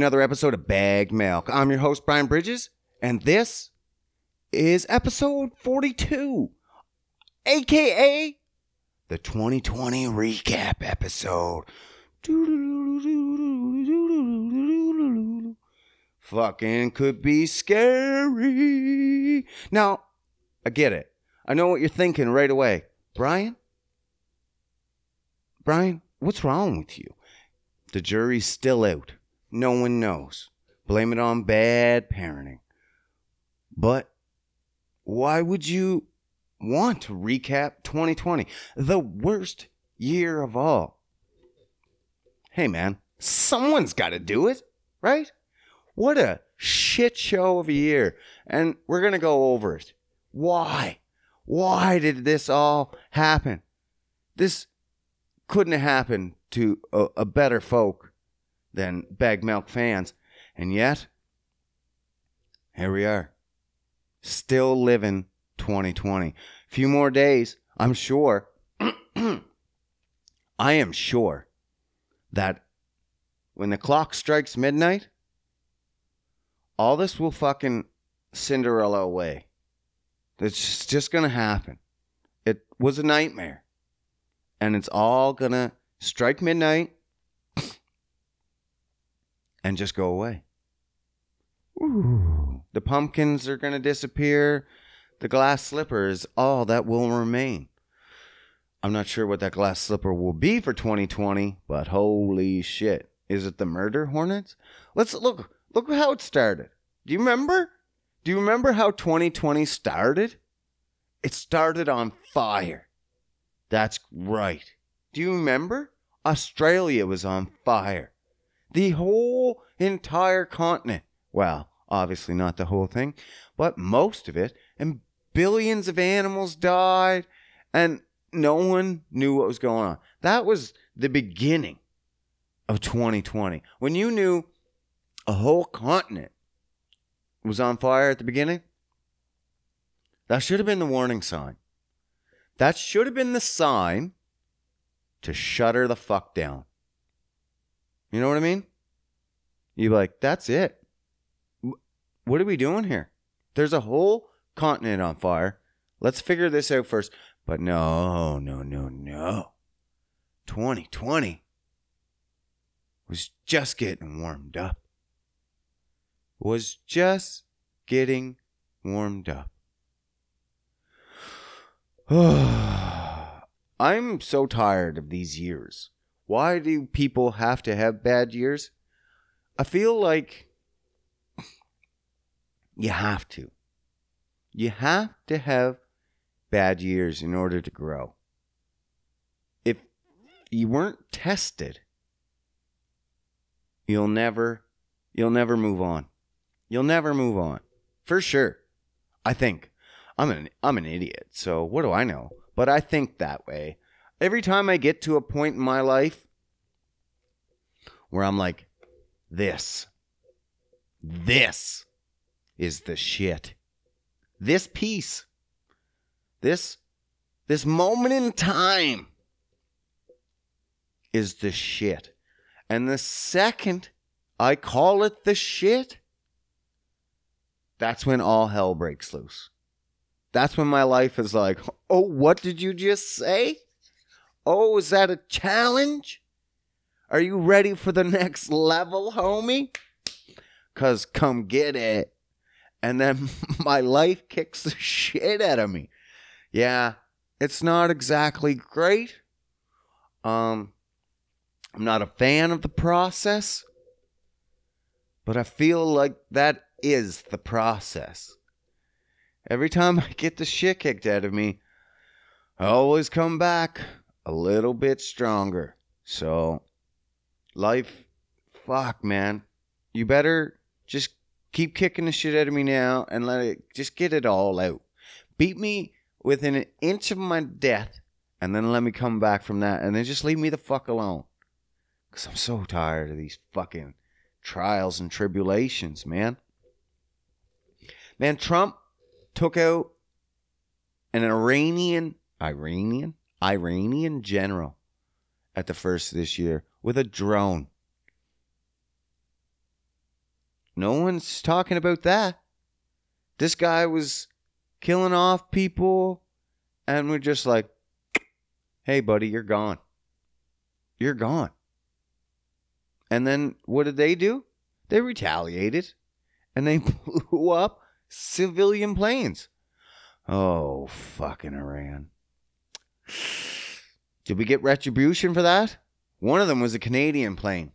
Another episode of Bag Milk. I'm your host, Brian Bridges, and this is episode 42, aka the 2020 recap episode. Fucking could be scary. Now, I get it. I know what you're thinking right away. Brian? Brian, what's wrong with you? The jury's still out. No one knows. Blame it on bad parenting. But why would you want to recap 2020, the worst year of all? Hey, man, someone's got to do it, right? What a shit show of a year. And we're going to go over it. Why? Why did this all happen? This couldn't have happened to a, a better folk than Bag Milk fans. And yet, here we are, still living 2020. Few more days, I'm sure. I am sure that when the clock strikes midnight, all this will fucking Cinderella away. It's just going to happen. It was a nightmare. And it's all going to strike midnight and just go away. Ooh. The pumpkins are going to disappear. The glass slipper is all that will remain. I'm not sure what that glass slipper will be for 2020, but holy shit. Is it the murder hornets? Let's look look how it started. Do you remember? Do you remember how 2020 started? It started on fire. That's right. Do you remember? Australia was on fire. The whole entire continent. Well, obviously not the whole thing, but most of it. And billions of animals died, and no one knew what was going on. That was the beginning of 2020. When you knew a whole continent was on fire at the beginning, that should have been the warning sign. That should have been the sign to shut her the fuck down. You know what I mean? You're like, that's it. What are we doing here? There's a whole continent on fire. Let's figure this out first. But no, no, no, no. 2020 was just getting warmed up. Was just getting warmed up. I'm so tired of these years. Why do people have to have bad years? I feel like you have to. You have to have bad years in order to grow. If you weren't tested, you'll never you'll never move on. You'll never move on. For sure. I think. I'm an I'm an idiot, so what do I know? but I think that way. Every time I get to a point in my life where I'm like, this, this is the shit. This piece, this, this moment in time is the shit. And the second I call it the shit, that's when all hell breaks loose. That's when my life is like, oh, what did you just say? Oh, is that a challenge? Are you ready for the next level, homie? Cause come get it. And then my life kicks the shit out of me. Yeah, it's not exactly great. Um, I'm not a fan of the process, but I feel like that is the process. Every time I get the shit kicked out of me, I always come back a little bit stronger. So, life, fuck, man. You better just keep kicking the shit out of me now and let it, just get it all out. Beat me within an inch of my death and then let me come back from that and then just leave me the fuck alone. Because I'm so tired of these fucking trials and tribulations, man. Man, Trump took out an Iranian, Iranian, Iranian general at the first this year with a drone. No one's talking about that. This guy was killing off people, and we're just like, hey, buddy, you're gone. You're gone. And then what did they do? They retaliated and they blew up civilian planes. Oh, fucking Iran. Did we get retribution for that? One of them was a Canadian plane.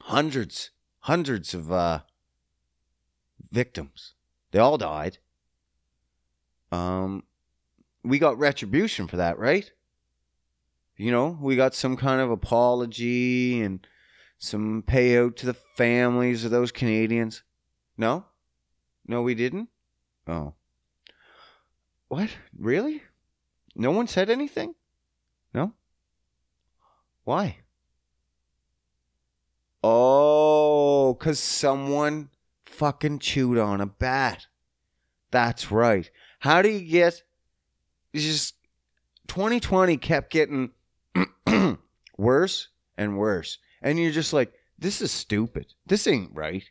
Hundreds, hundreds of uh, victims. They all died. Um, we got retribution for that, right? You know, we got some kind of apology and some payout to the families of those Canadians. No? No, we didn't? Oh. What? Really? No one said anything? No? Why? Oh, because someone fucking chewed on a bat. That's right. How do you get. Just 2020 kept getting worse and worse. And you're just like, this is stupid. This ain't right.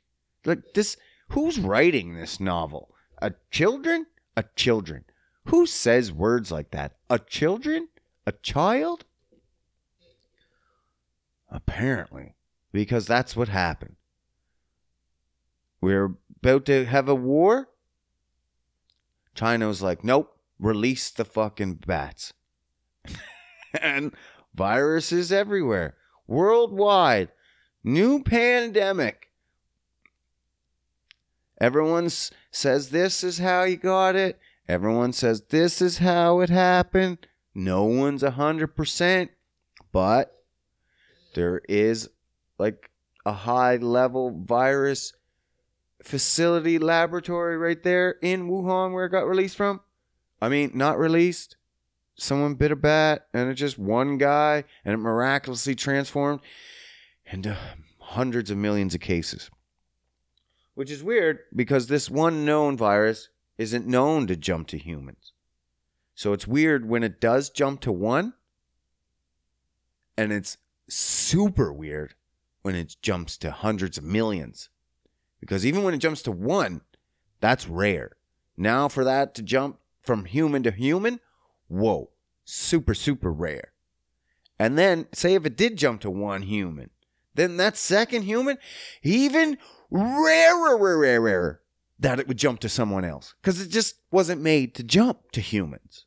Like, this. Who's writing this novel? A children? A children. Who says words like that? A children? A child? Apparently, because that's what happened. We're about to have a war. China was like, nope, release the fucking bats. and viruses everywhere, worldwide, new pandemic. Everyone says this is how you got it. Everyone says this is how it happened. No one's a 100%, but there is like a high level virus facility laboratory right there in Wuhan where it got released from. I mean, not released. Someone bit a bat and it's just one guy and it miraculously transformed into hundreds of millions of cases. Which is weird because this one known virus isn't known to jump to humans. So it's weird when it does jump to one, and it's super weird when it jumps to hundreds of millions. Because even when it jumps to one, that's rare. Now, for that to jump from human to human, whoa, super, super rare. And then, say if it did jump to one human, then that second human, even rarer, rarer, rarer that it would jump to someone else because it just wasn't made to jump to humans.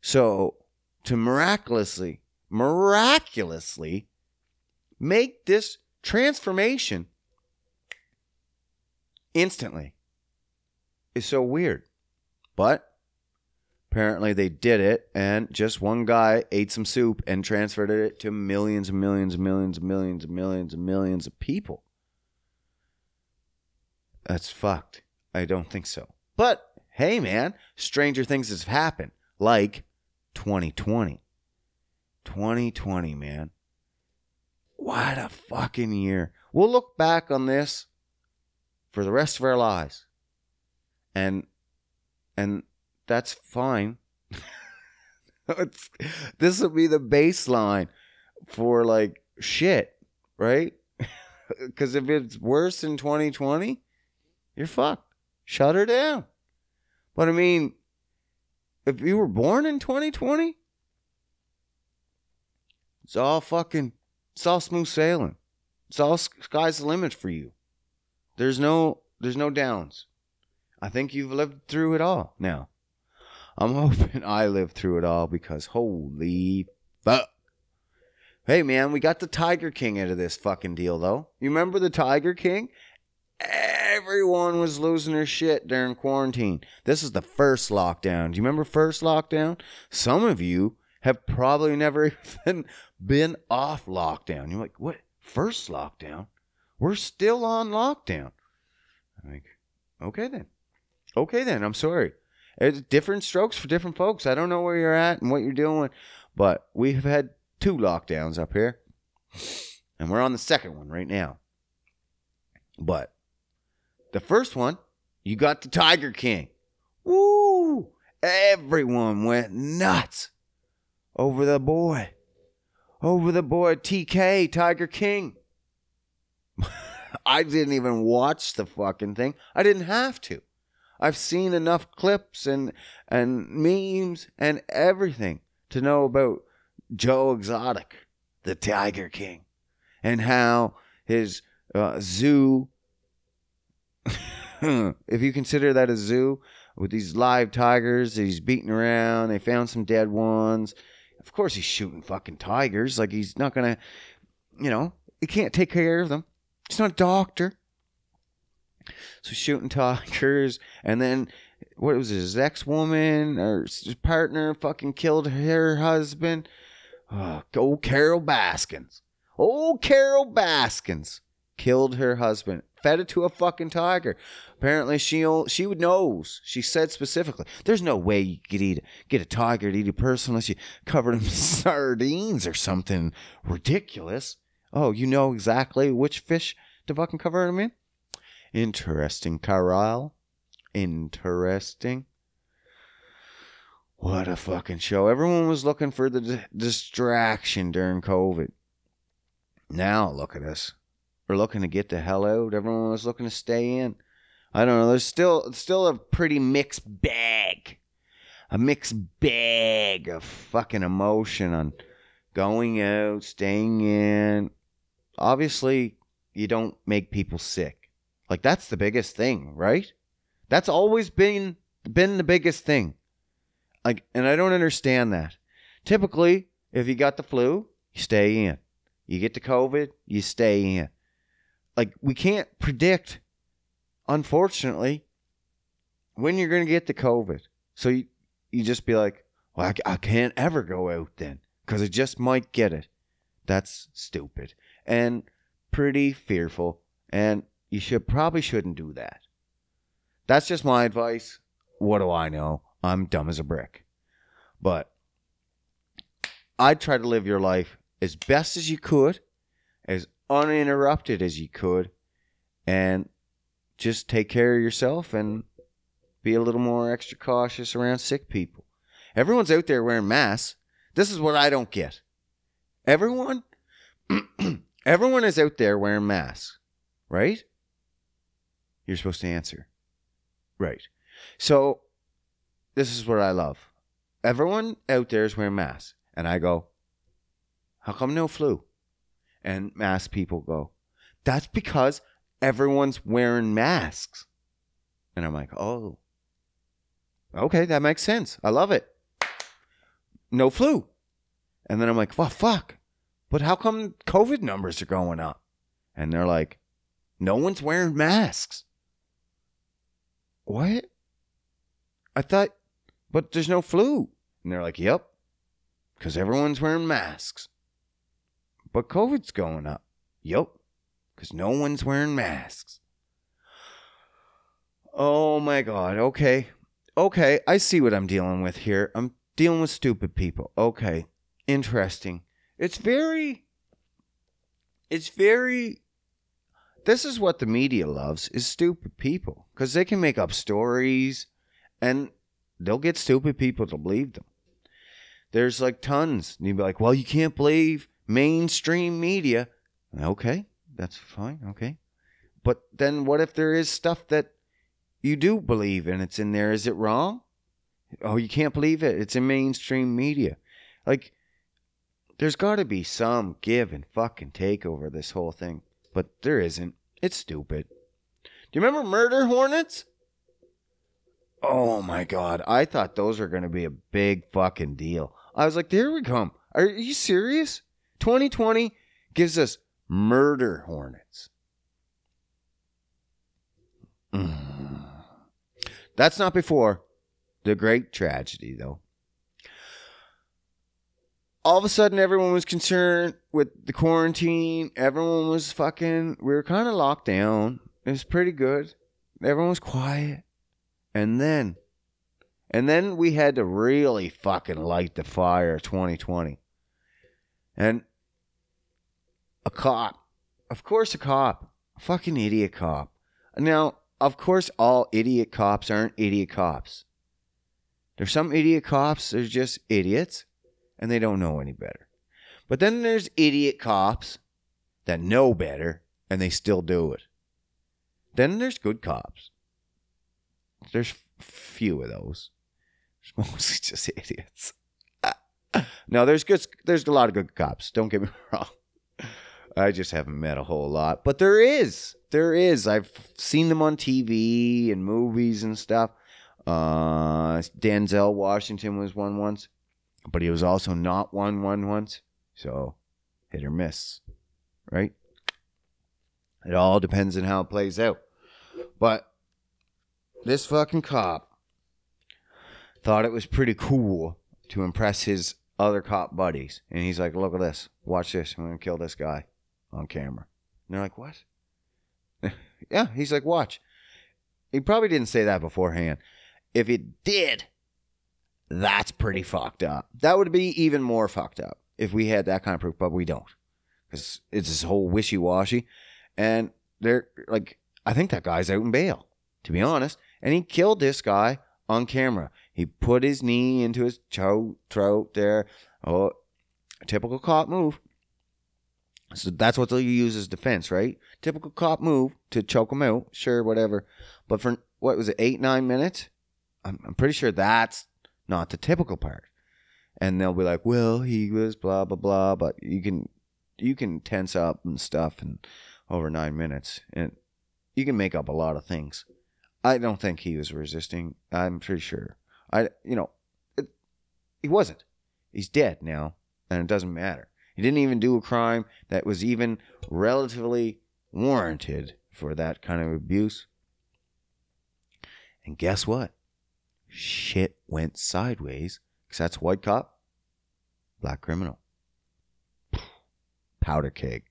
So to miraculously, miraculously make this transformation instantly is so weird. But apparently they did it, and just one guy ate some soup and transferred it to millions and millions and millions and millions and millions and millions of people. That's fucked. I don't think so. But hey, man, stranger things have happened, like 2020. 2020, man. What a fucking year. We'll look back on this for the rest of our lives. And and that's fine. this will be the baseline for like shit, right? Cuz if it's worse in 2020, you're fucked shut her down. But I mean, if you were born in 2020, it's all fucking, it's all smooth sailing. It's all sky's the limit for you. There's no, there's no downs. I think you've lived through it all now. I'm hoping I lived through it all because holy fuck. Hey man, we got the Tiger King out of this fucking deal though. You remember the Tiger King? Everyone was losing their shit during quarantine. This is the first lockdown. Do you remember first lockdown? Some of you have probably never even been off lockdown. You're like, what? First lockdown? We're still on lockdown. I'm like, okay then. Okay then. I'm sorry. It's different strokes for different folks. I don't know where you're at and what you're doing, but we have had two lockdowns up here, and we're on the second one right now. But the first one, you got the Tiger King. Woo! Everyone went nuts over the boy. Over the boy TK, Tiger King. I didn't even watch the fucking thing. I didn't have to. I've seen enough clips and and memes and everything to know about Joe Exotic, the Tiger King, and how his uh, zoo. if you consider that a zoo with these live tigers that he's beating around, they found some dead ones. Of course, he's shooting fucking tigers. Like he's not gonna, you know, he can't take care of them. He's not a doctor. So shooting tigers, and then what was it, his ex woman or his partner fucking killed her husband. Oh, old Carol Baskins. Old Carol Baskins killed her husband, fed it to a fucking tiger. Apparently, she she would knows. She said specifically, "There's no way you could eat get a tiger to eat a person unless you covered him in sardines or something ridiculous." Oh, you know exactly which fish to fucking cover him in. Interesting, Carl. Interesting. What a fucking show. Everyone was looking for the d- distraction during COVID. Now look at us. We're looking to get the hell out. Everyone was looking to stay in. I don't know. There's still still a pretty mixed bag. A mixed bag of fucking emotion on going out, staying in. Obviously, you don't make people sick. Like that's the biggest thing, right? That's always been been the biggest thing. Like and I don't understand that. Typically, if you got the flu, you stay in. You get the COVID, you stay in. Like we can't predict unfortunately when you're going to get the COVID. So you you just be like, "Well, I, I can't ever go out then cuz I just might get it." That's stupid and pretty fearful and you should probably shouldn't do that. That's just my advice. What do I know? I'm dumb as a brick. But I'd try to live your life as best as you could, as uninterrupted as you could, and just take care of yourself and be a little more extra cautious around sick people. Everyone's out there wearing masks. This is what I don't get. Everyone everyone is out there wearing masks, right? You're supposed to answer. Right. So this is what I love. Everyone out there is wearing masks. And I go, How come no flu? And mask people go, That's because everyone's wearing masks. And I'm like, Oh, okay, that makes sense. I love it. No flu. And then I'm like, Well, fuck. But how come COVID numbers are going up? And they're like, No one's wearing masks. What? I thought, but there's no flu. And they're like, Yep, because everyone's wearing masks. But COVID's going up. Yep, because no one's wearing masks. Oh my God. Okay. Okay. I see what I'm dealing with here. I'm dealing with stupid people. Okay. Interesting. It's very. It's very. This is what the media loves is stupid people because they can make up stories and they'll get stupid people to believe them. There's like tons. And you'd be like, well, you can't believe mainstream media. Okay, that's fine. Okay. But then what if there is stuff that you do believe and it's in there? Is it wrong? Oh, you can't believe it. It's in mainstream media. Like, there's got to be some give and fucking take over this whole thing. But there isn't. It's stupid. Do you remember Murder Hornets? Oh my god, I thought those were going to be a big fucking deal. I was like, there we come. Are you serious? 2020 gives us murder hornets. Mm. That's not before the great tragedy, though. All of a sudden, everyone was concerned with the quarantine. Everyone was fucking. We were kind of locked down. It was pretty good. Everyone was quiet. And then, and then we had to really fucking light the fire 2020. And a cop, of course, a cop, a fucking idiot cop. Now, of course, all idiot cops aren't idiot cops. There's some idiot cops, they're just idiots and they don't know any better. But then there's idiot cops that know better and they still do it. Then there's good cops. There's few of those. It's mostly just idiots. no, there's good. There's a lot of good cops. Don't get me wrong. I just haven't met a whole lot, but there is. There is. I've seen them on TV and movies and stuff. Uh, Denzel Washington was one once, but he was also not one one once. So hit or miss, right? It all depends on how it plays out. But this fucking cop thought it was pretty cool to impress his other cop buddies. And he's like, look at this. Watch this. I'm going to kill this guy on camera. And they're like, what? yeah. He's like, watch. He probably didn't say that beforehand. If it did, that's pretty fucked up. That would be even more fucked up if we had that kind of proof, but we don't. Because it's this whole wishy washy. And they're like, I think that guy's out in bail, to be honest. And he killed this guy on camera. He put his knee into his cho- throat there. Oh, typical cop move. So that's what they'll use as defense, right? Typical cop move to choke him out. Sure, whatever. But for what was it, eight, nine minutes? I'm, I'm pretty sure that's not the typical part. And they'll be like, well, he was blah, blah, blah. But you can, you can tense up and stuff and over nine minutes. And you can make up a lot of things. I don't think he was resisting. I'm pretty sure. I, you know, it, he wasn't. He's dead now, and it doesn't matter. He didn't even do a crime that was even relatively warranted for that kind of abuse. And guess what? Shit went sideways because that's white cop, black criminal, powder keg.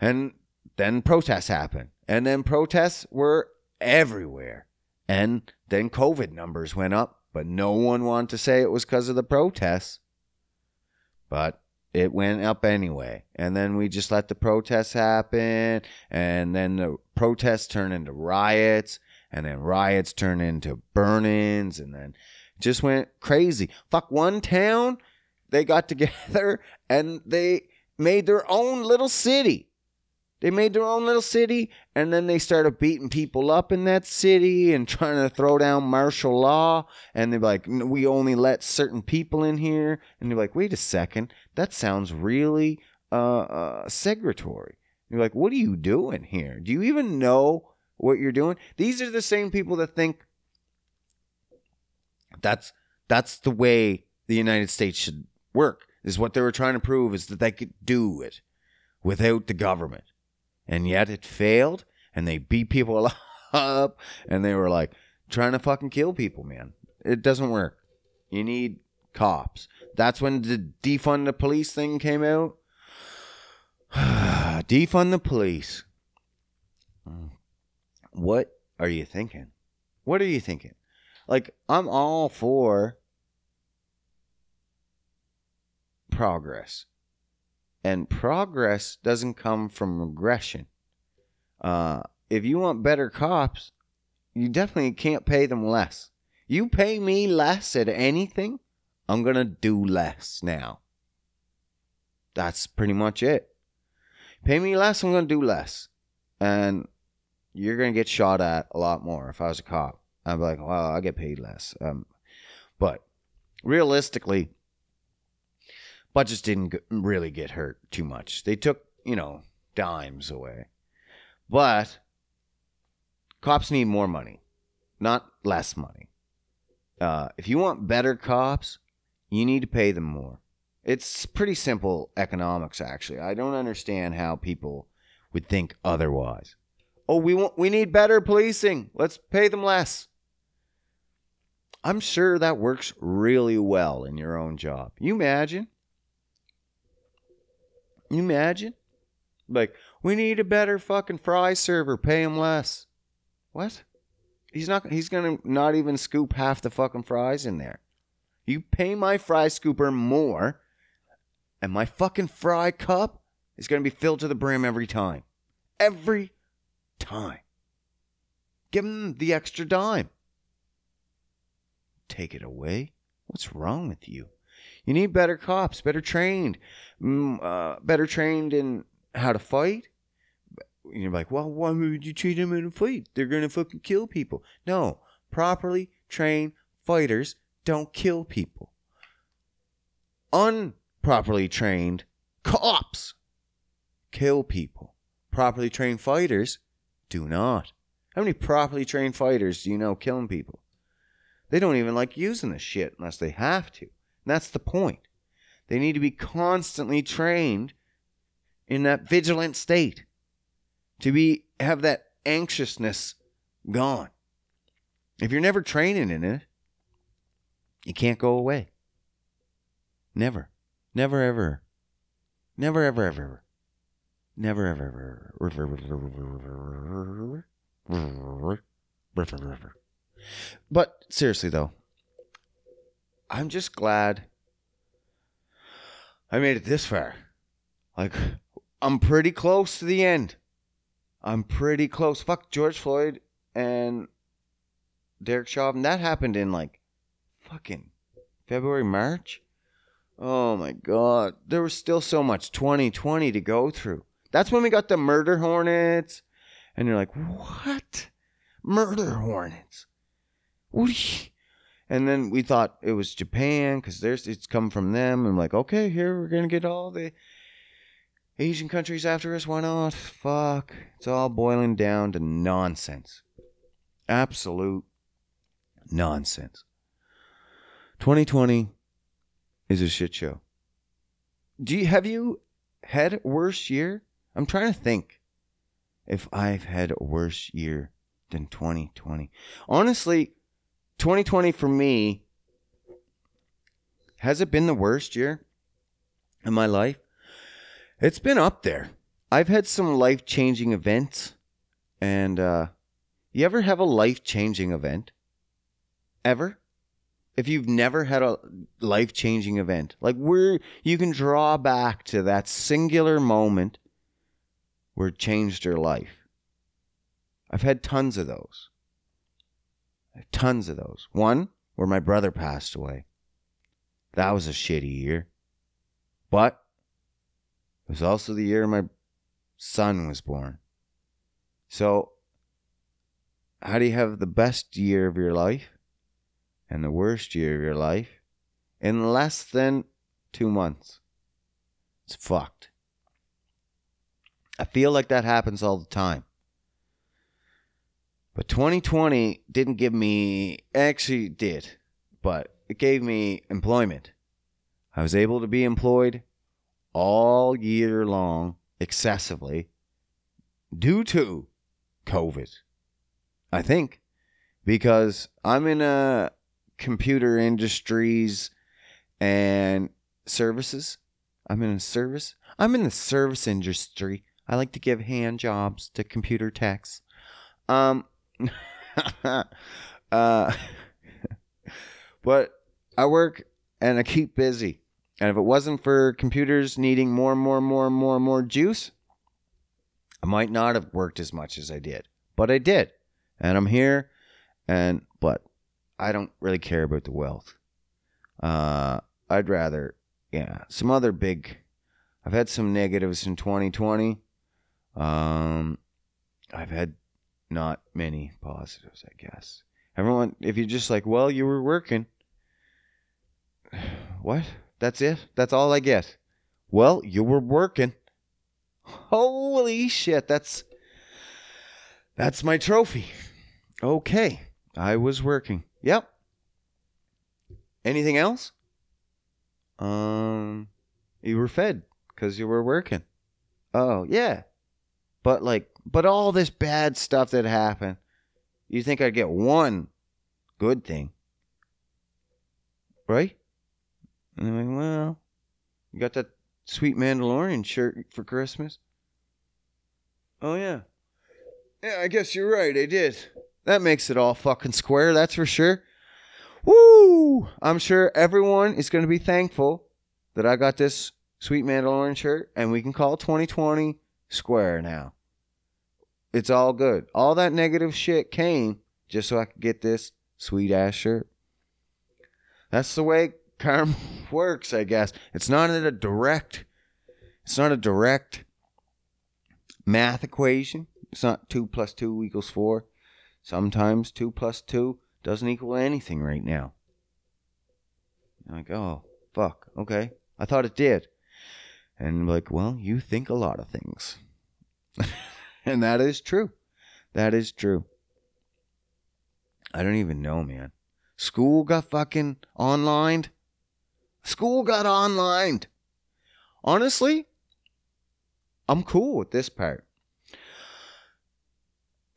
And then protests happened. And then protests were everywhere. And then COVID numbers went up, but no one wanted to say it was because of the protests. But it went up anyway. And then we just let the protests happen. And then the protests turn into riots. And then riots turn into burn ins. And then just went crazy. Fuck, one town, they got together and they made their own little city. They made their own little city and then they started beating people up in that city and trying to throw down martial law. And they're like, we only let certain people in here. And they're like, wait a second, that sounds really uh, uh, segregatory. You're like, what are you doing here? Do you even know what you're doing? These are the same people that think that's that's the way the United States should work. Is what they were trying to prove is that they could do it without the government and yet it failed and they beat people up and they were like trying to fucking kill people man. It doesn't work. You need cops. That's when the defund the police thing came out. Defund the police. What are you thinking? What are you thinking? Like i'm all for progress and progress doesn't come from regression. Uh, if you want better cops, you definitely can't pay them less. You pay me less at anything, I'm going to do less now. That's pretty much it. Pay me less, I'm going to do less. And you're going to get shot at a lot more if I was a cop. I'd be like, well, I get paid less. Um, but realistically, budgets didn't really get hurt too much. They took, you know, dimes away. But cops need more money, not less money. Uh, if you want better cops, you need to pay them more. It's pretty simple economics, actually. I don't understand how people would think otherwise. Oh, we want we need better policing. Let's pay them less. I'm sure that works really well in your own job. You imagine you imagine? Like, we need a better fucking fry server. Pay him less. What? He's not. He's gonna not even scoop half the fucking fries in there. You pay my fry scooper more, and my fucking fry cup is gonna be filled to the brim every time. Every time. Give him the extra dime. Take it away. What's wrong with you? You need better cops, better trained, mm, uh, better trained in how to fight, you're like, well, why would you treat them in a fight? They're gonna fucking kill people. No, properly trained fighters don't kill people. Unproperly trained cops kill people. Properly trained fighters do not. How many properly trained fighters do you know killing people? They don't even like using this shit unless they have to. That's the point. They need to be constantly trained in that vigilant state to be have that anxiousness gone. If you're never training in it, you can't go away. Never. Never ever. Never ever ever ever. Never ever ever. But seriously though, I'm just glad I made it this far. Like I'm pretty close to the end. I'm pretty close. Fuck George Floyd and Derek Chauvin. That happened in like fucking February, March. Oh my god. There was still so much 2020 to go through. That's when we got the murder hornets. And you're like, what? Murder hornets. What you... And then we thought it was Japan because there's it's come from them. I'm like, okay, here we're gonna get all the Asian countries after us. Why not? Fuck. It's all boiling down to nonsense. Absolute nonsense. 2020 is a shit show. Do you have you had a worse year? I'm trying to think if I've had a worse year than 2020. Honestly, 2020 for me has it been the worst year in my life? It's been up there. I've had some life changing events, and uh, you ever have a life changing event? Ever? If you've never had a life changing event, like where you can draw back to that singular moment where it changed your life. I've had tons of those. Tons of those. One where my brother passed away. That was a shitty year. But it was also the year my son was born. So, how do you have the best year of your life and the worst year of your life in less than two months? It's fucked. I feel like that happens all the time. But 2020 didn't give me, actually did, but it gave me employment. I was able to be employed all year long excessively due to COVID. I think because I'm in a computer industries and services. I'm in a service. I'm in the service industry. I like to give hand jobs to computer techs. Um, uh, but I work and I keep busy. And if it wasn't for computers needing more and more and more and more and more juice, I might not have worked as much as I did. But I did. And I'm here. And, but I don't really care about the wealth. Uh, I'd rather, yeah, some other big, I've had some negatives in 2020. Um, I've had not many positives, I guess. Everyone, if you're just like, well, you were working. What? That's it? That's all I get. Well, you were working. Holy shit, that's that's my trophy. Okay, I was working. Yep. Anything else? Um, you were fed because you were working. Oh yeah, but like, but all this bad stuff that happened, you think I'd get one good thing, right? And I'm like, well, you got that sweet Mandalorian shirt for Christmas? Oh yeah, yeah. I guess you're right. I did. That makes it all fucking square. That's for sure. Woo! I'm sure everyone is going to be thankful that I got this sweet Mandalorian shirt, and we can call 2020 square now. It's all good. All that negative shit came just so I could get this sweet ass shirt. That's the way karma works, I guess. It's not a direct it's not a direct math equation. It's not 2 plus 2 equals 4. Sometimes 2 plus 2 doesn't equal anything right now. I'm like, oh, fuck, okay. I thought it did. And I'm like, well, you think a lot of things. and that is true. That is true. I don't even know, man. School got fucking online. School got online. Honestly, I'm cool with this part.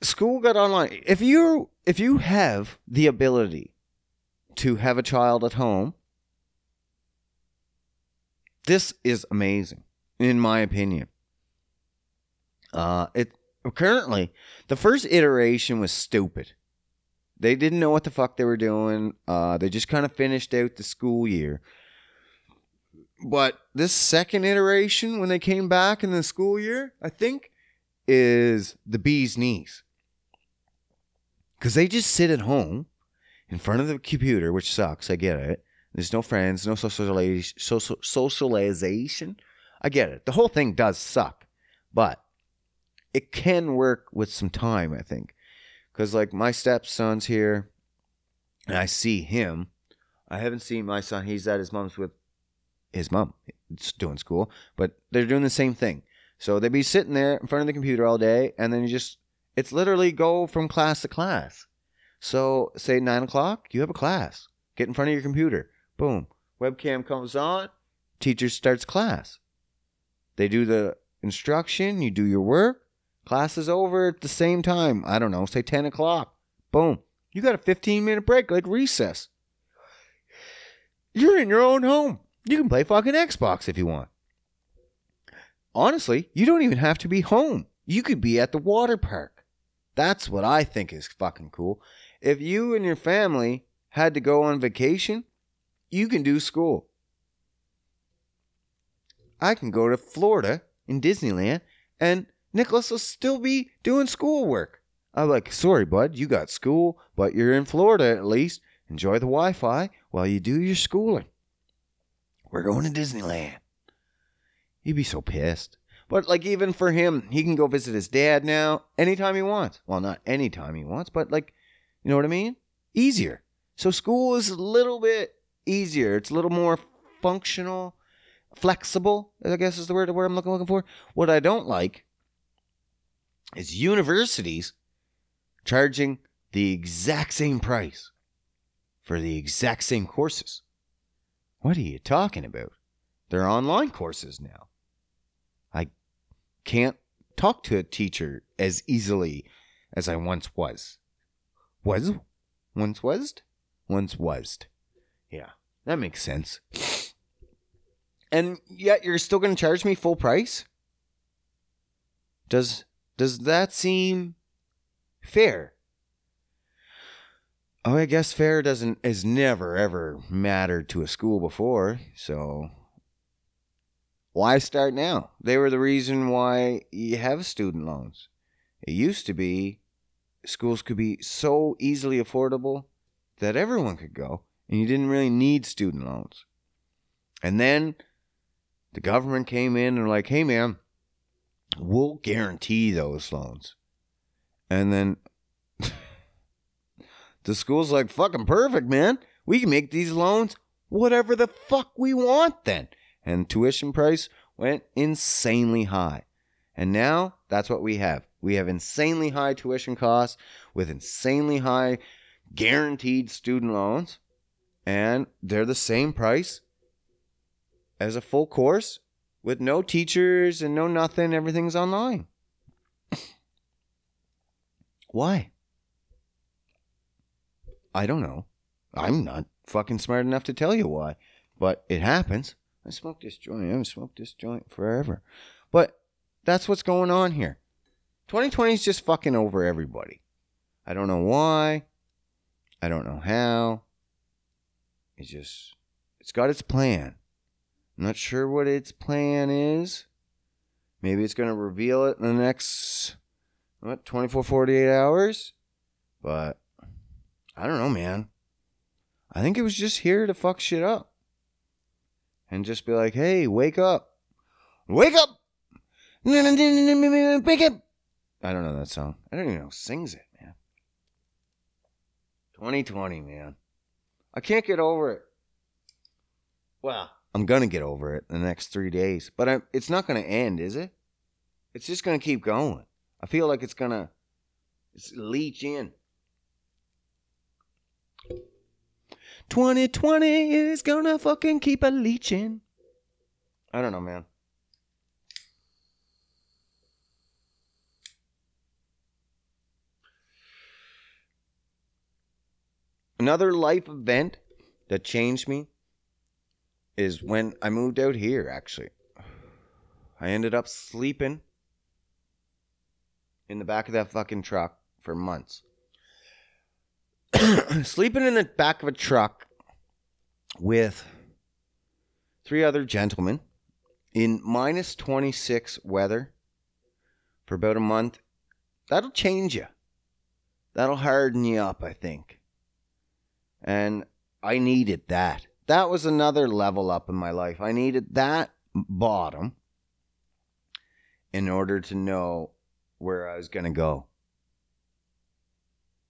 School got online. If you if you have the ability to have a child at home, this is amazing, in my opinion. Uh, it currently the first iteration was stupid. They didn't know what the fuck they were doing. Uh, they just kind of finished out the school year. But this second iteration, when they came back in the school year, I think, is the bee's knees. Because they just sit at home in front of the computer, which sucks. I get it. There's no friends, no socialization. Social, socialization. I get it. The whole thing does suck, but it can work with some time. I think, because like my stepson's here, and I see him. I haven't seen my son. He's at his mom's with his mom. It's doing school, but they're doing the same thing. So they'd be sitting there in front of the computer all day, and then you just it's literally go from class to class. So say nine o'clock, you have a class. Get in front of your computer. Boom. Webcam comes on, teacher starts class. They do the instruction, you do your work, class is over at the same time. I don't know, say 10 o'clock. Boom. You got a 15 minute break, like recess. You're in your own home. You can play fucking Xbox if you want. Honestly, you don't even have to be home. You could be at the water park. That's what I think is fucking cool. If you and your family had to go on vacation, you can do school. I can go to Florida in Disneyland and Nicholas will still be doing schoolwork. I'm like, sorry, bud, you got school, but you're in Florida at least. Enjoy the Wi Fi while you do your schooling. We're going to Disneyland. He'd be so pissed. But like even for him, he can go visit his dad now anytime he wants. Well, not anytime he wants, but like, you know what I mean? Easier. So school is a little bit easier. It's a little more functional, flexible. I guess is the word where I'm looking looking for. What I don't like is universities charging the exact same price for the exact same courses. What are you talking about? They're online courses now. I can't talk to a teacher as easily as I once was. Was? Once was? Once was. Yeah, that makes sense. And yet you're still going to charge me full price? Does does that seem fair? Oh, I guess fair doesn't has never ever mattered to a school before, so why start now? They were the reason why you have student loans. It used to be schools could be so easily affordable that everyone could go, and you didn't really need student loans. And then the government came in and were like, hey man, we'll guarantee those loans. And then the school's like, fucking perfect, man. We can make these loans whatever the fuck we want then and tuition price went insanely high. And now that's what we have. We have insanely high tuition costs with insanely high guaranteed student loans, and they're the same price as a full course with no teachers and no nothing. Everything's online. Why? I don't know. I'm not fucking smart enough to tell you why, but it happens. I smoked this joint. I haven't smoked this joint forever. But that's what's going on here. 2020 is just fucking over everybody. I don't know why. I don't know how. It's just, it's got its plan. Not sure what its plan is. Maybe it's going to reveal it in the next, what, 24, 48 hours? But I don't know, man. I think it was just here to fuck shit up and just be like, hey, wake up. Wake up! Pick it. I don't know that song. I don't even know who sings it, man. 2020, man. I can't get over it. Well, I'm gonna get over it in the next three days, but I, it's not gonna end, is it? It's just gonna keep going. I feel like it's gonna it's leach in. 2020 is gonna fucking keep a leeching. I don't know, man. Another life event that changed me is when I moved out here, actually. I ended up sleeping in the back of that fucking truck for months. sleeping in the back of a truck with three other gentlemen in minus 26 weather for about a month. That'll change you. That'll harden you up, I think. And I needed that. That was another level up in my life. I needed that bottom in order to know where I was going to go.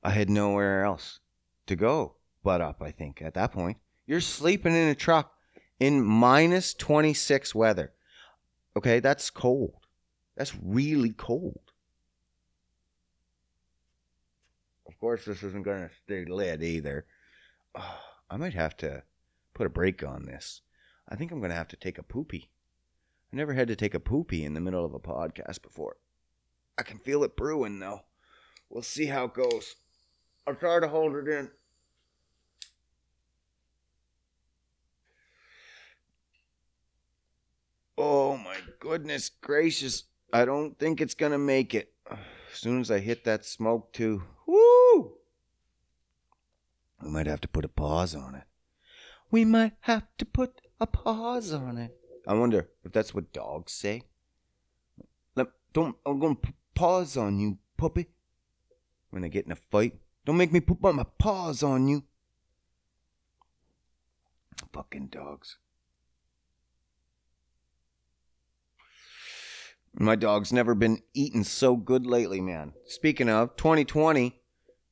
I had nowhere else to go but up, I think, at that point. You're sleeping in a truck in minus 26 weather. Okay, that's cold. That's really cold. Of course, this isn't going to stay lit either. Oh, I might have to put a break on this. I think I'm going to have to take a poopy. I never had to take a poopy in the middle of a podcast before. I can feel it brewing though. We'll see how it goes. I'll try to hold it in. Oh my goodness gracious. I don't think it's going to make it. As soon as I hit that smoke, too. Woo! We might have to put a pause on it. We might have to put a pause on it. I wonder if that's what dogs say. Let, don't, I'm going to pause on you, puppy. When they get in a fight. Don't make me put my paws on you. Fucking dogs. My dog's never been eating so good lately, man. Speaking of 2020,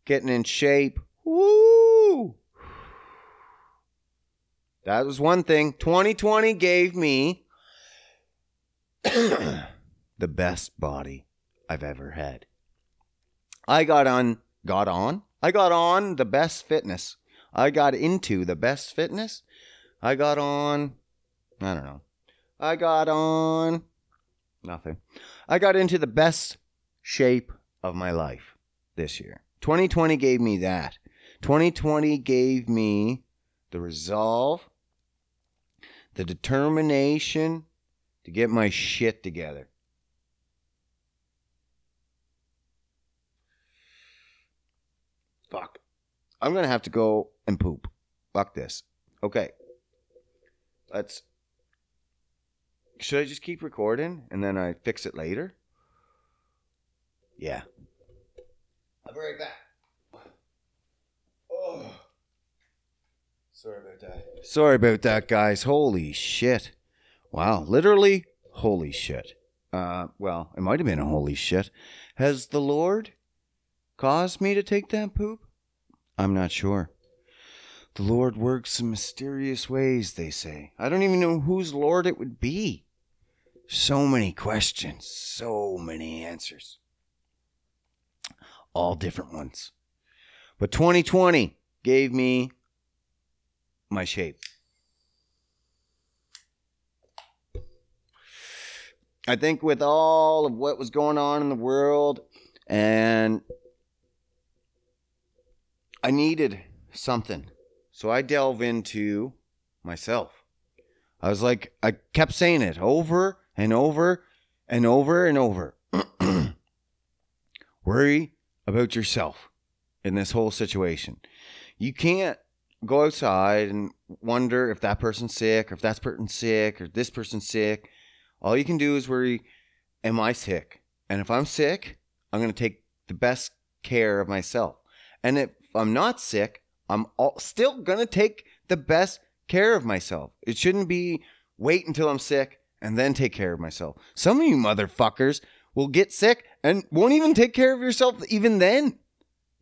getting in shape. Woo! That was one thing. 2020 gave me the best body I've ever had. I got on, got on, I got on the best fitness. I got into the best fitness. I got on, I don't know. I got on nothing. I got into the best shape of my life this year. 2020 gave me that. 2020 gave me the resolve, the determination to get my shit together. Fuck. I'm going to have to go and poop. Fuck this. Okay. Let's. Should I just keep recording and then I fix it later? Yeah. I'll be right back. Oh. Sorry about that. Sorry about that, guys. Holy shit. Wow. Literally, holy shit. Uh, well, it might have been a holy shit. Has the Lord caused me to take that poop? I'm not sure. The Lord works in mysterious ways, they say. I don't even know whose Lord it would be. So many questions, so many answers. All different ones. But 2020 gave me my shape. I think with all of what was going on in the world and I needed something. So I delve into myself. I was like, I kept saying it over and over and over and over. Worry about yourself in this whole situation. You can't go outside and wonder if that person's sick or if that person's sick or this person's sick. All you can do is worry, am I sick? And if I'm sick, I'm going to take the best care of myself. And if I'm not sick, I'm all, still going to take the best care of myself. It shouldn't be wait until I'm sick and then take care of myself. Some of you motherfuckers will get sick and won't even take care of yourself even then.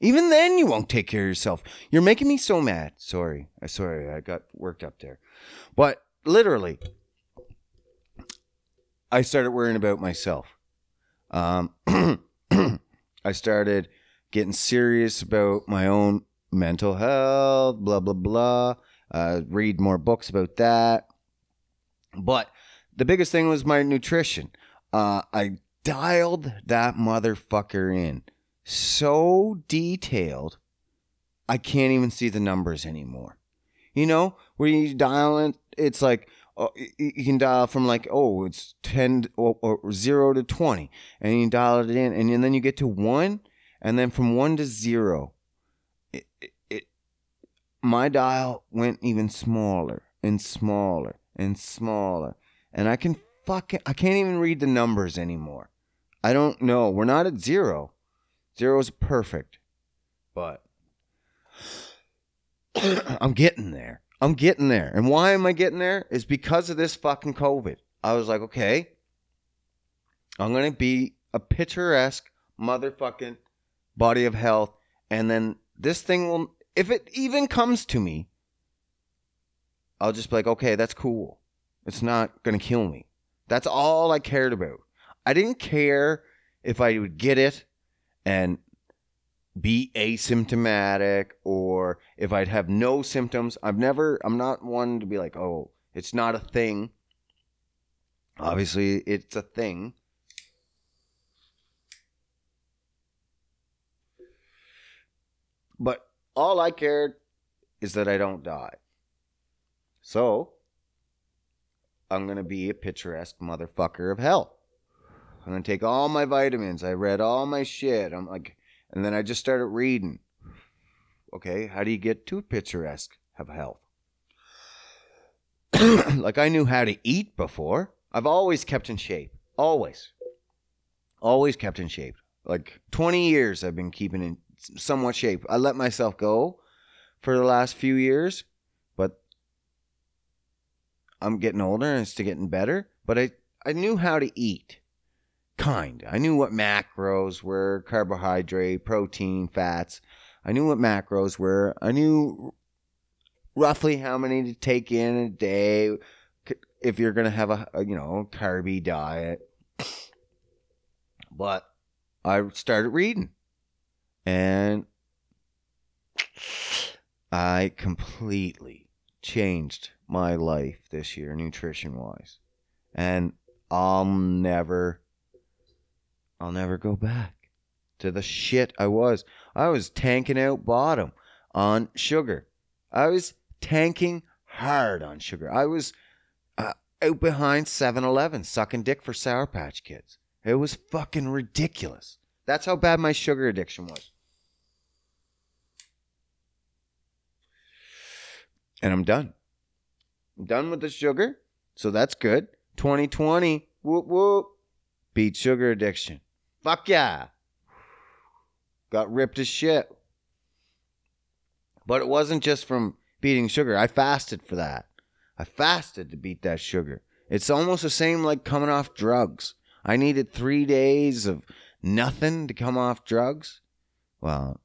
Even then you won't take care of yourself. You're making me so mad. Sorry. I sorry I got worked up there. But literally I started worrying about myself. Um I started getting serious about my own mental health, blah blah blah. Uh, read more books about that. But the biggest thing was my nutrition. Uh, I dialed that motherfucker in so detailed, I can't even see the numbers anymore. You know, where you dial it, it's like oh, you can dial from like oh, it's ten or, or zero to twenty, and you dial it in, and then you get to one, and then from one to zero, it, it, it my dial went even smaller and smaller and smaller, and I can fucking I can't even read the numbers anymore. I don't know. We're not at zero. Zero is perfect, but I'm getting there. I'm getting there. And why am I getting there? Is because of this fucking COVID. I was like, okay, I'm going to be a picturesque motherfucking body of health. And then this thing will, if it even comes to me, I'll just be like, okay, that's cool. It's not going to kill me. That's all I cared about. I didn't care if I would get it and be asymptomatic or if I'd have no symptoms. I've never, I'm not one to be like, oh, it's not a thing. Obviously, it's a thing. But all I cared is that I don't die. So, I'm going to be a picturesque motherfucker of hell. I'm to take all my vitamins. I read all my shit. I'm like, and then I just started reading. Okay, how do you get too picturesque of health? like I knew how to eat before. I've always kept in shape. Always. Always kept in shape. Like 20 years I've been keeping in somewhat shape. I let myself go for the last few years, but I'm getting older and it's getting better. But I, I knew how to eat. Kind. I knew what macros were carbohydrate, protein, fats. I knew what macros were. I knew roughly how many to take in a day if you're going to have a, you know, carby diet. But I started reading and I completely changed my life this year nutrition wise. And I'll never I'll never go back to the shit I was. I was tanking out bottom on sugar. I was tanking hard on sugar. I was uh, out behind 7 Eleven sucking dick for Sour Patch Kids. It was fucking ridiculous. That's how bad my sugar addiction was. And I'm done. I'm done with the sugar. So that's good. 2020, whoop whoop, beat sugar addiction. Fuck yeah. Got ripped as shit. But it wasn't just from beating sugar. I fasted for that. I fasted to beat that sugar. It's almost the same like coming off drugs. I needed three days of nothing to come off drugs. Well,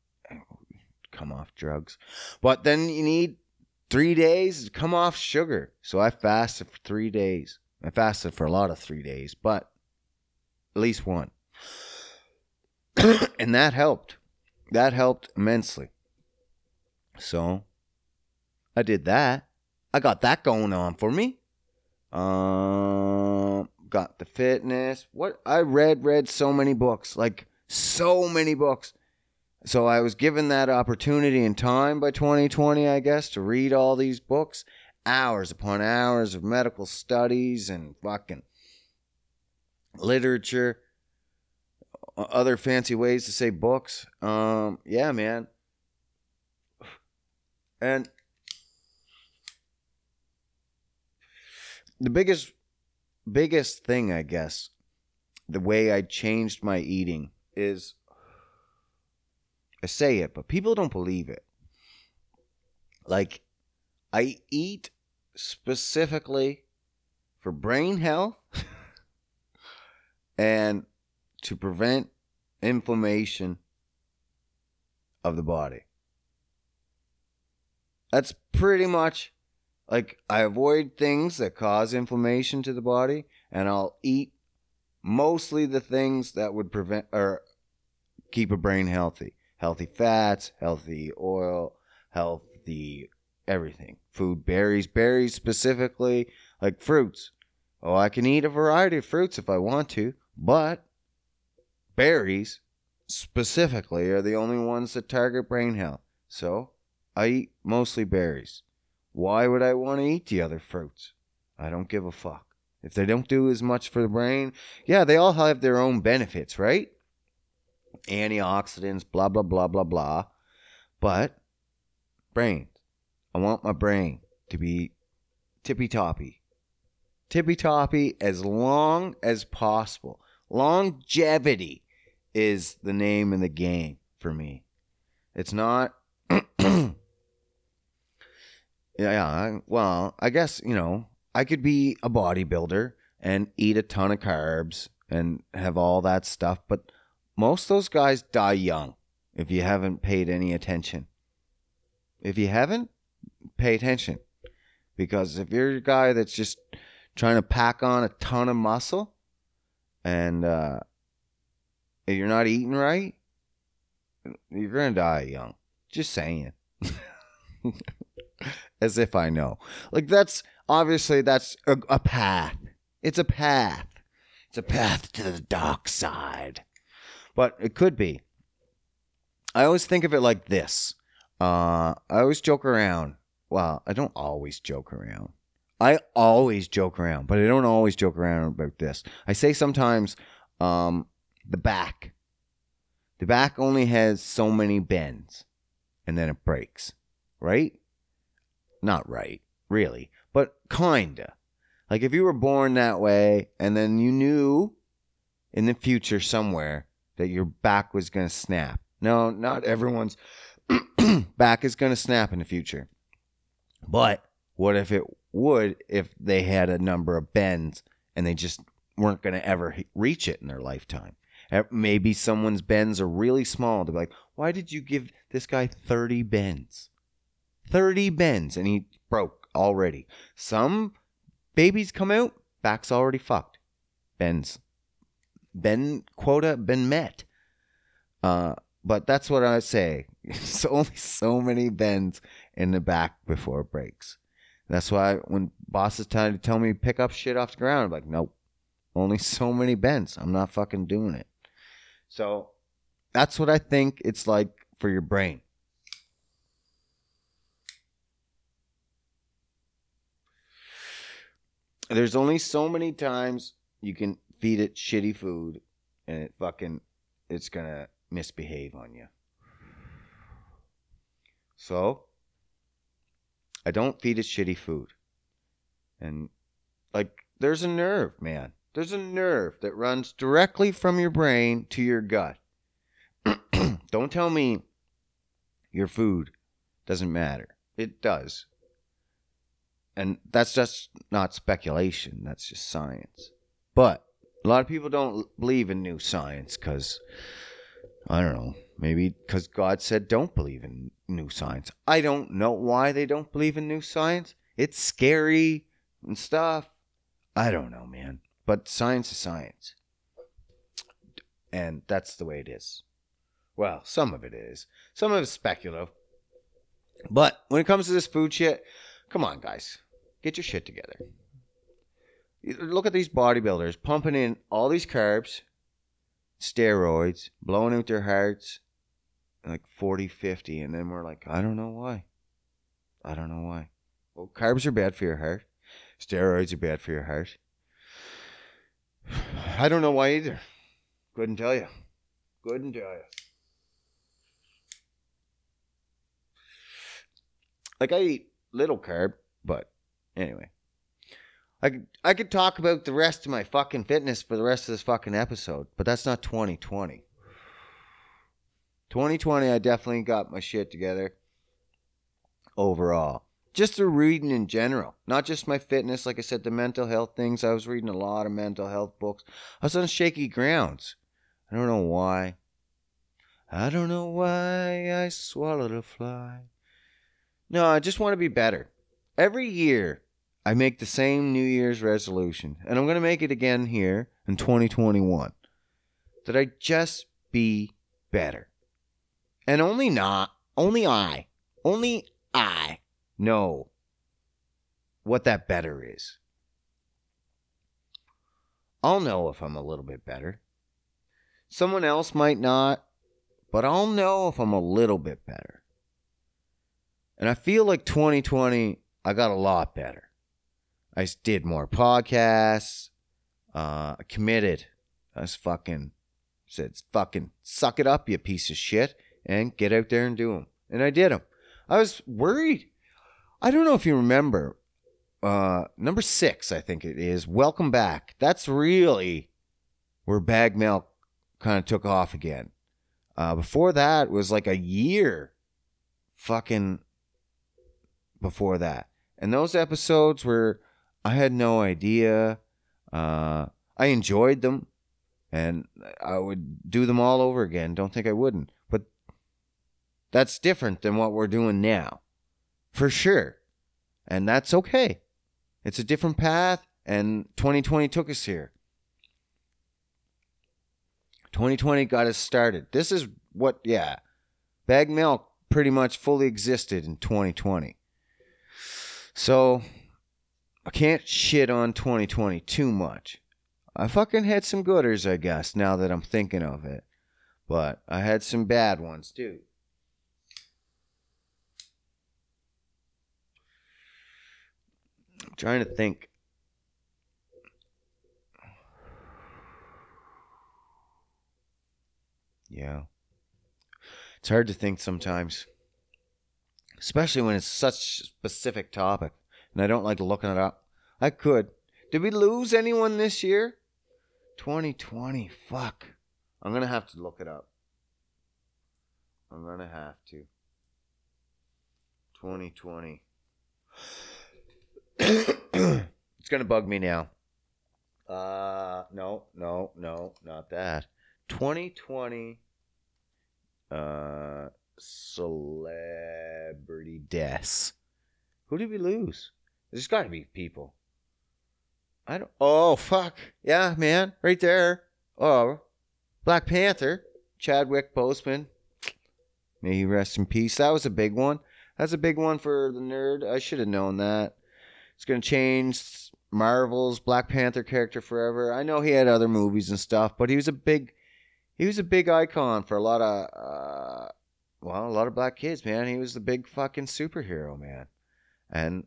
come off drugs. But then you need three days to come off sugar. So I fasted for three days. I fasted for a lot of three days, but at least one. and that helped. That helped immensely. So I did that. I got that going on for me. Um, got the fitness. What I read, read so many books, like so many books. So I was given that opportunity and time by 2020, I guess, to read all these books, hours upon hours of medical studies and fucking literature other fancy ways to say books. Um, yeah, man. And the biggest biggest thing, I guess, the way I changed my eating is I say it, but people don't believe it. Like I eat specifically for brain health and to prevent inflammation of the body. That's pretty much like I avoid things that cause inflammation to the body and I'll eat mostly the things that would prevent or keep a brain healthy. Healthy fats, healthy oil, healthy everything. Food, berries, berries specifically, like fruits. Oh, I can eat a variety of fruits if I want to, but berries specifically are the only ones that target brain health. So I eat mostly berries. Why would I want to eat the other fruits? I don't give a fuck. If they don't do as much for the brain, yeah, they all have their own benefits, right? Antioxidants, blah, blah, blah, blah, blah. But brain, I want my brain to be tippy toppy. Tippy toppy as long as possible. Longevity is the name in the game for me. It's not. yeah. Well, I guess, you know, I could be a bodybuilder and eat a ton of carbs and have all that stuff, but most those guys die young if you haven't paid any attention. If you haven't, pay attention. Because if you're a guy that's just trying to pack on a ton of muscle and uh, if you're not eating right, you're to die young. Just saying. As if I know. Like, that's obviously that's a, a path. It's a path. It's a path to the dark side. But it could be. I always think of it like this. Uh, I always joke around. Well, I don't always joke around. I always joke around, but I don't always joke around about this. I say sometimes um, the back. The back only has so many bends and then it breaks, right? Not right, really, but kinda. Like if you were born that way and then you knew in the future somewhere that your back was going to snap. No, not everyone's back is going to snap in the future. But what if it would if they had a number of bends and they just weren't going to ever reach it in their lifetime? Maybe someone's bends are really small. Be like, why did you give this guy 30 bends? 30 bends and he broke already. Some babies come out, back's already fucked. Bends. Ben quota been met. Uh, but that's what I say. It's only so many bends in the back before it breaks. That's why when boss bosses try to tell me pick up shit off the ground, I'm like, nope. Only so many bends. I'm not fucking doing it. So that's what I think it's like for your brain. There's only so many times you can feed it shitty food and it fucking it's gonna misbehave on you. So I don't feed it shitty food. And like there's a nerve, man. There's a nerve that runs directly from your brain to your gut. Don't tell me your food doesn't matter. It does. And that's just not speculation, that's just science. But a lot of people don't believe in new science because, I don't know, maybe because God said don't believe in new science. I don't know why they don't believe in new science. It's scary and stuff. I don't know, man. But science is science. And that's the way it is. Well, some of it is. Some of it's speculative. But when it comes to this food shit, come on, guys. Get your shit together. Look at these bodybuilders pumping in all these carbs, steroids, blowing out their hearts like 40, 50. And then we're like, I don't know why. I don't know why. Well, carbs are bad for your heart. Steroids are bad for your heart. I don't know why either. Couldn't tell you. Couldn't tell you. Like I eat little carb, but anyway. I could, I could talk about the rest of my fucking fitness for the rest of this fucking episode, but that's not 2020. 2020, I definitely got my shit together overall. Just the reading in general, not just my fitness. Like I said, the mental health things. I was reading a lot of mental health books. I was on shaky grounds. I don't know why. I don't know why I swallowed a fly. No, I just want to be better. Every year, I make the same New Year's resolution, and I'm going to make it again here in 2021 that I just be better. And only not, only I, only I know what that better is. I'll know if I'm a little bit better. Someone else might not, but I'll know if I'm a little bit better. And I feel like 2020, I got a lot better. I did more podcasts, uh, committed. I was fucking said, fucking suck it up, you piece of shit, and get out there and do them. And I did them. I was worried. I don't know if you remember. Uh, number six, I think it is. Welcome back. That's really where bag kind of took off again. Uh, before that was like a year, fucking before that, and those episodes were I had no idea. Uh, I enjoyed them, and I would do them all over again. Don't think I wouldn't, but that's different than what we're doing now, for sure, and that's okay. It's a different path, and 2020 took us here. 2020 got us started. This is what, yeah, bag milk pretty much fully existed in 2020. So I can't shit on 2020 too much. I fucking had some gooders, I guess, now that I'm thinking of it. But I had some bad ones too. I'm trying to think. Yeah. It's hard to think sometimes, especially when it's such a specific topic, and I don't like looking it up. I could. Did we lose anyone this year? 2020. Fuck. I'm going to have to look it up. I'm going to have to. 2020. it's to bug me now. Uh, no, no, no, not that. 2020 uh celebrity deaths. Who did we lose? There's got to be people. I don't. Oh fuck yeah, man, right there. Oh, Black Panther, Chadwick Boseman. May he rest in peace. That was a big one. That's a big one for the nerd. I should have known that. It's gonna change Marvel's Black Panther character forever. I know he had other movies and stuff, but he was a big he was a big icon for a lot of uh, well, a lot of black kids, man. He was the big fucking superhero, man. And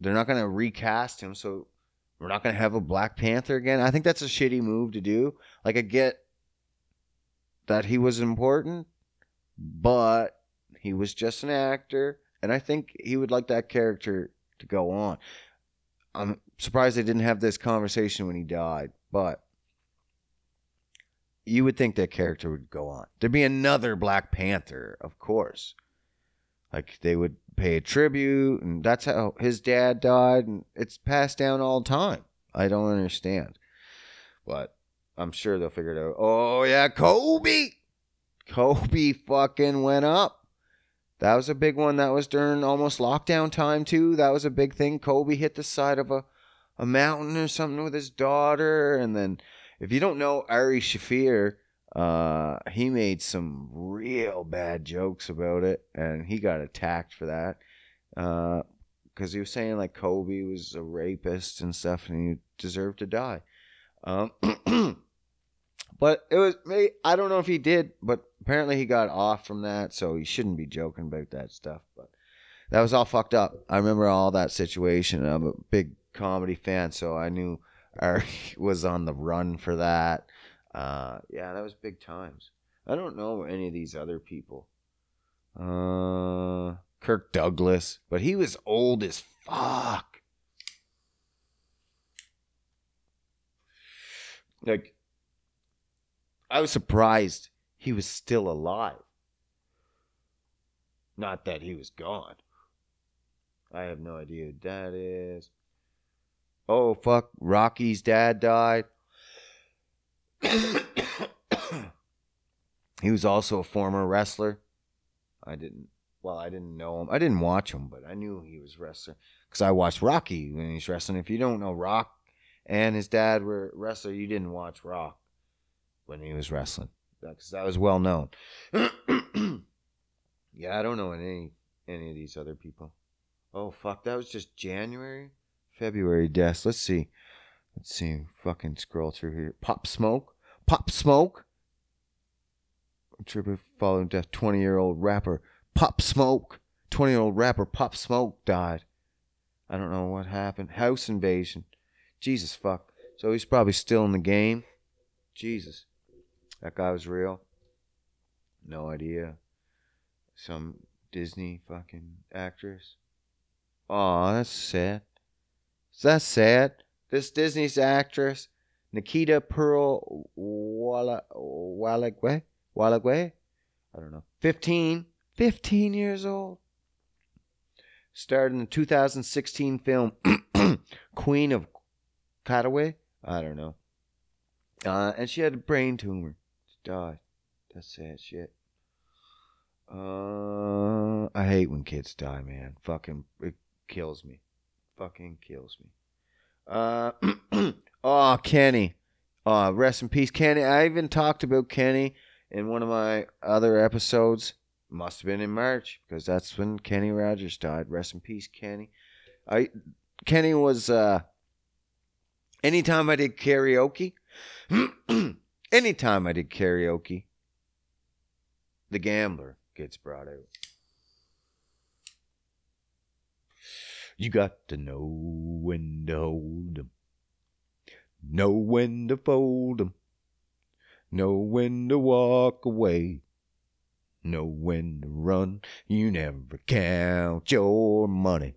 they're not going to recast him, so we're not going to have a Black Panther again. I think that's a shitty move to do. Like I get that he was important, but he was just an actor, and I think he would like that character to go on. I'm surprised they didn't have this conversation when he died, but you would think that character would go on. There'd be another Black Panther, of course. Like they would pay a tribute, and that's how his dad died, and it's passed down all time. I don't understand, but I'm sure they'll figure it out. Oh yeah, Kobe, Kobe fucking went up. That was a big one. That was during almost lockdown time too. That was a big thing. Kobe hit the side of a a mountain or something with his daughter, and then if you don't know Ari Shaffir, uh, he made some real bad jokes about it, and he got attacked for that because uh, he was saying like Kobe was a rapist and stuff, and he deserved to die. Um, but it was I don't know if he did, but apparently he got off from that, so he shouldn't be joking about that stuff. But that was all fucked up. I remember all that situation. I'm a big comedy fan, so I knew Ari was on the run for that. Uh, yeah, that was big times. I don't know any of these other people. Uh, Kirk Douglas, but he was old as fuck. Like, I was surprised he was still alive. Not that he was gone. I have no idea who that is. Oh fuck, Rocky's dad died. he was also a former wrestler. I didn't well, I didn't know him. I didn't watch him, but I knew he was wrestler because I watched Rocky when he's wrestling. If you don't know Rock and his dad were wrestler, you didn't watch Rock when he was wrestling Uh, because that was well known. yeah, I don't know any any of these other people. Oh fuck, that was just January, February deaths. Let's see, let's see. Fucking scroll through here. Pop Smoke, Pop Smoke. Tribute following death. Twenty year old rapper Pop Smoke. Twenty year old rapper Pop Smoke died. I don't know what happened. House invasion. Jesus fuck. So he's probably still in the game. Jesus. That guy was real. No idea. Some Disney fucking actress. Aw, that's sad. Is that sad? This Disney's actress, Nikita Pearl Walla? Wallagway? I don't know. 15. 15 years old. Starred in the 2016 film Queen of Kataway? I don't know. Uh, and she had a brain tumor. Died. That's sad shit. Uh, I hate when kids die, man. Fucking, it kills me. Fucking kills me. Uh, oh, Kenny. Uh, rest in peace, Kenny. I even talked about Kenny in one of my other episodes. Must have been in March because that's when Kenny Rogers died. Rest in peace, Kenny. I Kenny was uh anytime I did karaoke anytime I did karaoke, the gambler gets brought out. You got to know when to hold 'em, know when to fold 'em, know when to walk away, know when to run. You never count your money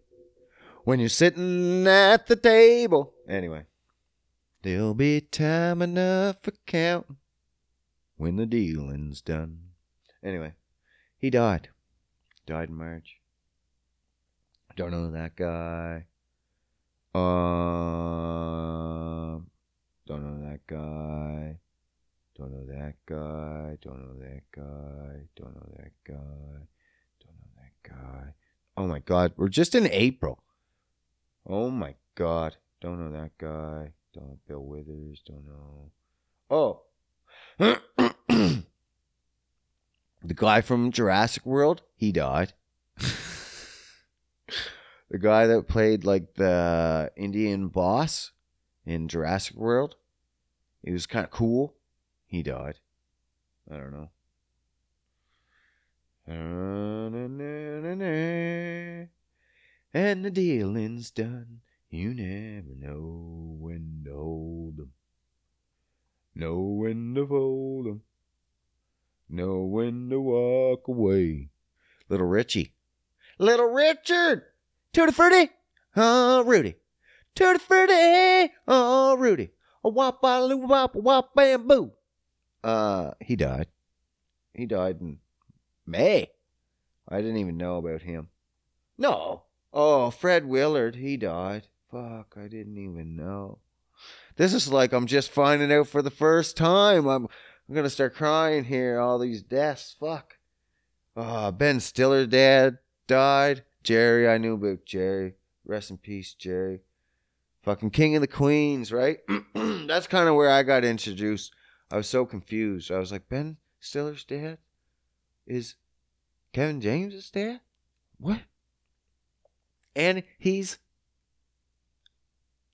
when you're sitting at the table. Anyway, there'll be time enough for counting when the dealing's done. Anyway, he died. Died in March. Don't know that guy. Um, don't know that guy. Don't know that guy. Don't know that guy. Don't know that guy. Don't know that guy. Oh my God, we're just in April. Oh my God, don't know that guy. Don't Bill Withers. Don't know. Oh, the guy from Jurassic World. He died. the guy that played like the Indian boss in Jurassic World. He was kind of cool. He died. I don't know. And the dealing's done. You never know when to hold 'em. Know when to fold 'em. Know when to walk away. Little Richie. Little Richard! Tutti Frutti! Oh, Rudy. Tutti Frutti! Oh, Rudy. A wop, a loo, wop, wop, bamboo. Uh, he died. He died in May. I didn't even know about him. No. Oh, Fred Willard, he died. Fuck, I didn't even know. This is like I'm just finding out for the first time. I'm I'm gonna start crying here. All these deaths. Fuck. Oh, Ben Stiller dad died. Jerry, I knew about Jerry. Rest in peace, Jerry. Fucking King of the Queens, right? That's kind of where I got introduced. I was so confused. I was like, Ben Stiller's dad is Kevin James' dad? What? And he's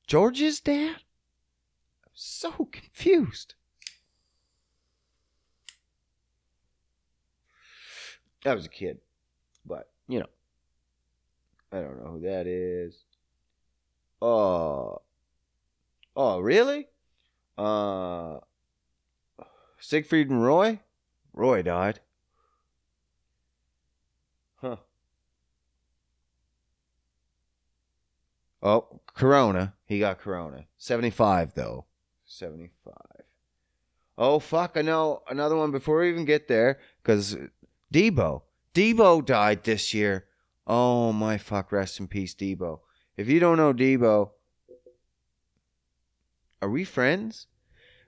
George's dad? I'm so confused. I was a kid, but you know, I don't know who that is. Oh, oh, really? Uh, Siegfried and Roy. Roy died. Oh, Corona. He got Corona. 75, though. 75. Oh, fuck. I know another one before we even get there. Because Debo. Debo died this year. Oh my fuck! Rest in peace, Debo. If you don't know Debo, are we friends?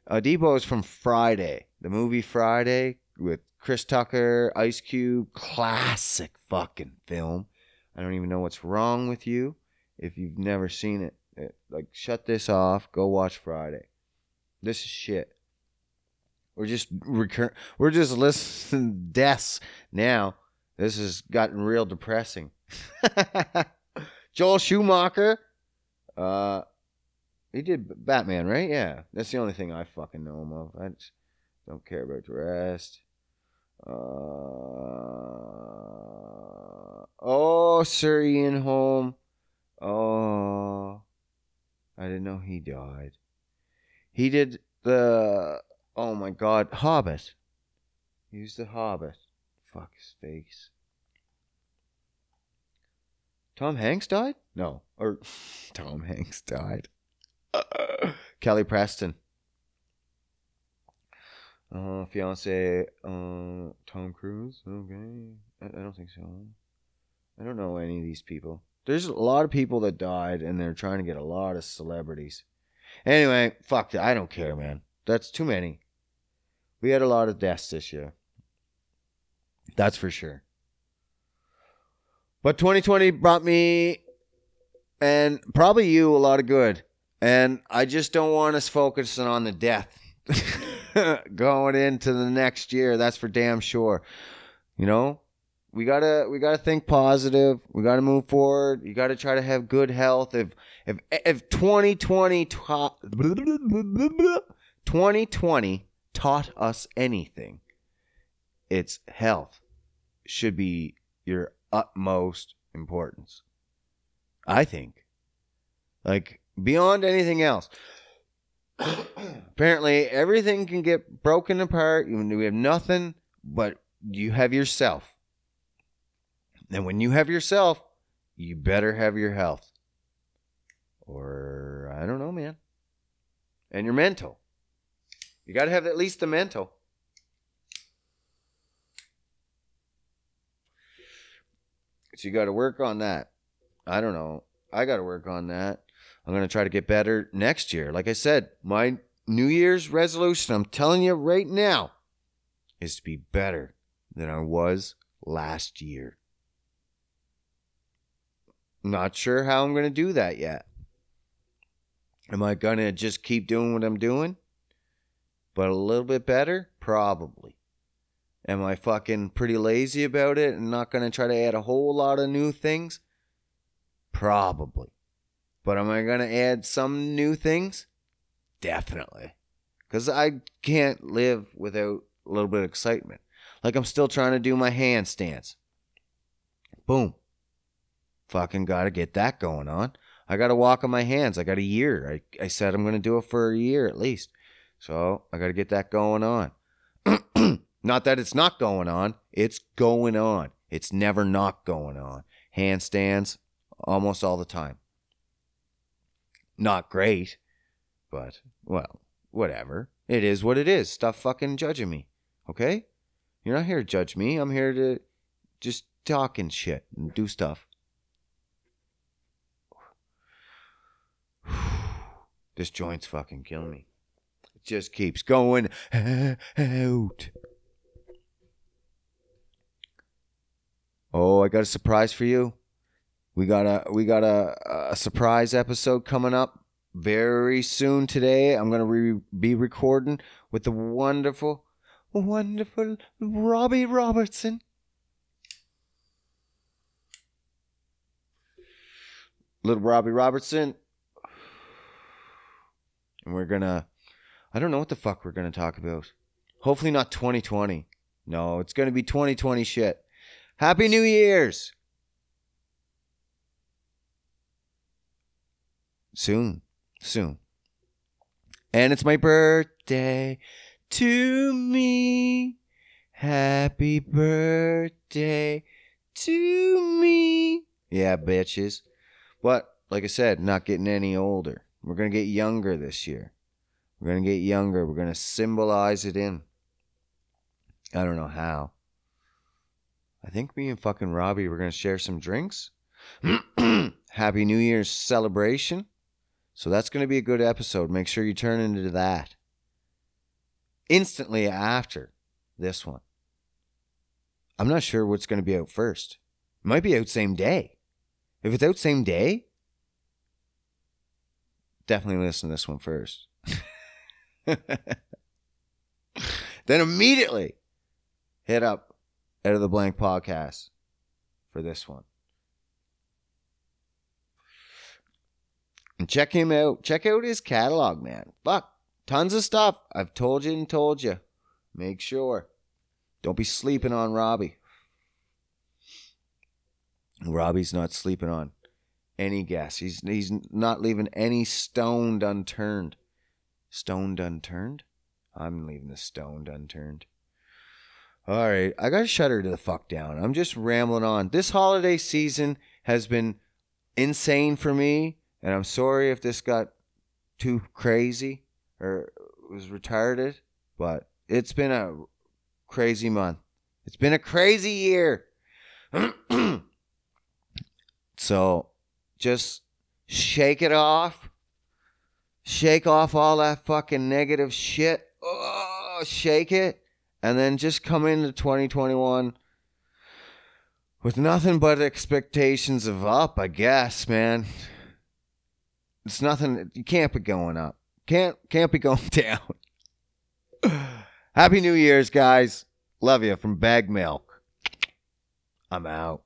Uh, Debo is from Friday, the movie Friday with Chris Tucker, Ice Cube, classic fucking film. I don't even know what's wrong with you if you've never seen it. it like, shut this off. Go watch Friday. This is shit. We're just recur- We're just listening to deaths now. This has gotten real depressing. Joel Schumacher. Uh, he did Batman, right? Yeah, that's the only thing I fucking know him of. I just don't care about the rest. Uh, oh, Sir Ian Holm. Oh, I didn't know he died. He did the. Oh my God, Hobbit. He was the Hobbit. Fuck his face. Tom Hanks died? No, or Tom Hanks died. Kelly Preston. Uh, fiance, uh, Tom Cruise. Okay, I, I don't think so. I don't know any of these people. There's a lot of people that died, and they're trying to get a lot of celebrities. Anyway, fuck that. I don't care, man. That's too many. We had a lot of deaths this year. That's for sure. But 2020 brought me and probably you a lot of good. And I just don't want us focusing on the death going into the next year. That's for damn sure. You know, we gotta we gotta think positive. We gotta move forward. You gotta try to have good health. If if if 2020 taught 2020 taught us anything, it's health should be your utmost importance. I think. Like beyond anything else. Apparently, everything can get broken apart. We have nothing, but you have yourself. And when you have yourself, you better have your health. Or, I don't know, man. And your mental. You got to have at least the mental. So you got to work on that. I don't know. I got to work on that. I'm going to try to get better next year. Like I said, my New Year's resolution, I'm telling you right now, is to be better than I was last year. Not sure how I'm going to do that yet. Am I going to just keep doing what I'm doing? But a little bit better? Probably. Am I fucking pretty lazy about it and not going to try to add a whole lot of new things? Probably. But am I going to add some new things? Definitely. Because I can't live without a little bit of excitement. Like I'm still trying to do my handstands. Boom. Fucking got to get that going on. I got to walk on my hands. I got a year. I, I said I'm going to do it for a year at least. So I got to get that going on. not that it's not going on, it's going on. It's never not going on. Handstands almost all the time. Not great, but, well, whatever. It is what it is. Stop fucking judging me, okay? You're not here to judge me. I'm here to just talk and shit and do stuff. This joint's fucking killing me. It just keeps going out. Oh, I got a surprise for you. We got a we got a, a surprise episode coming up very soon today. I'm gonna re- be recording with the wonderful, wonderful Robbie Robertson. Little Robbie Robertson. And we're gonna I don't know what the fuck we're gonna talk about. Hopefully not 2020. No, it's gonna be 2020 shit. Happy New Year's! Soon. Soon. And it's my birthday to me. Happy birthday to me. Yeah, bitches. But, like I said, not getting any older. We're going to get younger this year. We're going to get younger. We're going to symbolize it in. I don't know how. I think me and fucking Robbie were gonna share some drinks. Happy New Year's celebration. So that's gonna be a good episode. Make sure you turn into that. Instantly after this one. I'm not sure what's gonna be out first. It might be out same day. If it's out same day, definitely listen to this one first. then immediately hit up out of the blank podcast for this one. And check him out. Check out his catalog, man. Fuck. Tons of stuff. I've told you and told you. Make sure. Don't be sleeping on Robbie. Robbie's not sleeping on any guess. He's he's not leaving any stoned unturned. Stoned unturned? I'm leaving the stoned unturned. All right, I gotta shut her to the fuck down. I'm just rambling on. This holiday season has been insane for me, and I'm sorry if this got too crazy or was retarded, but it's been a crazy month. It's been a crazy year. so just shake it off. Shake off all that fucking negative shit. Oh, shake it. And then just come into 2021 with nothing but expectations of up, I guess, man. It's nothing you can't be going up. Can't can't be going down. Happy New Year's, guys. Love you from Bag Milk. I'm out.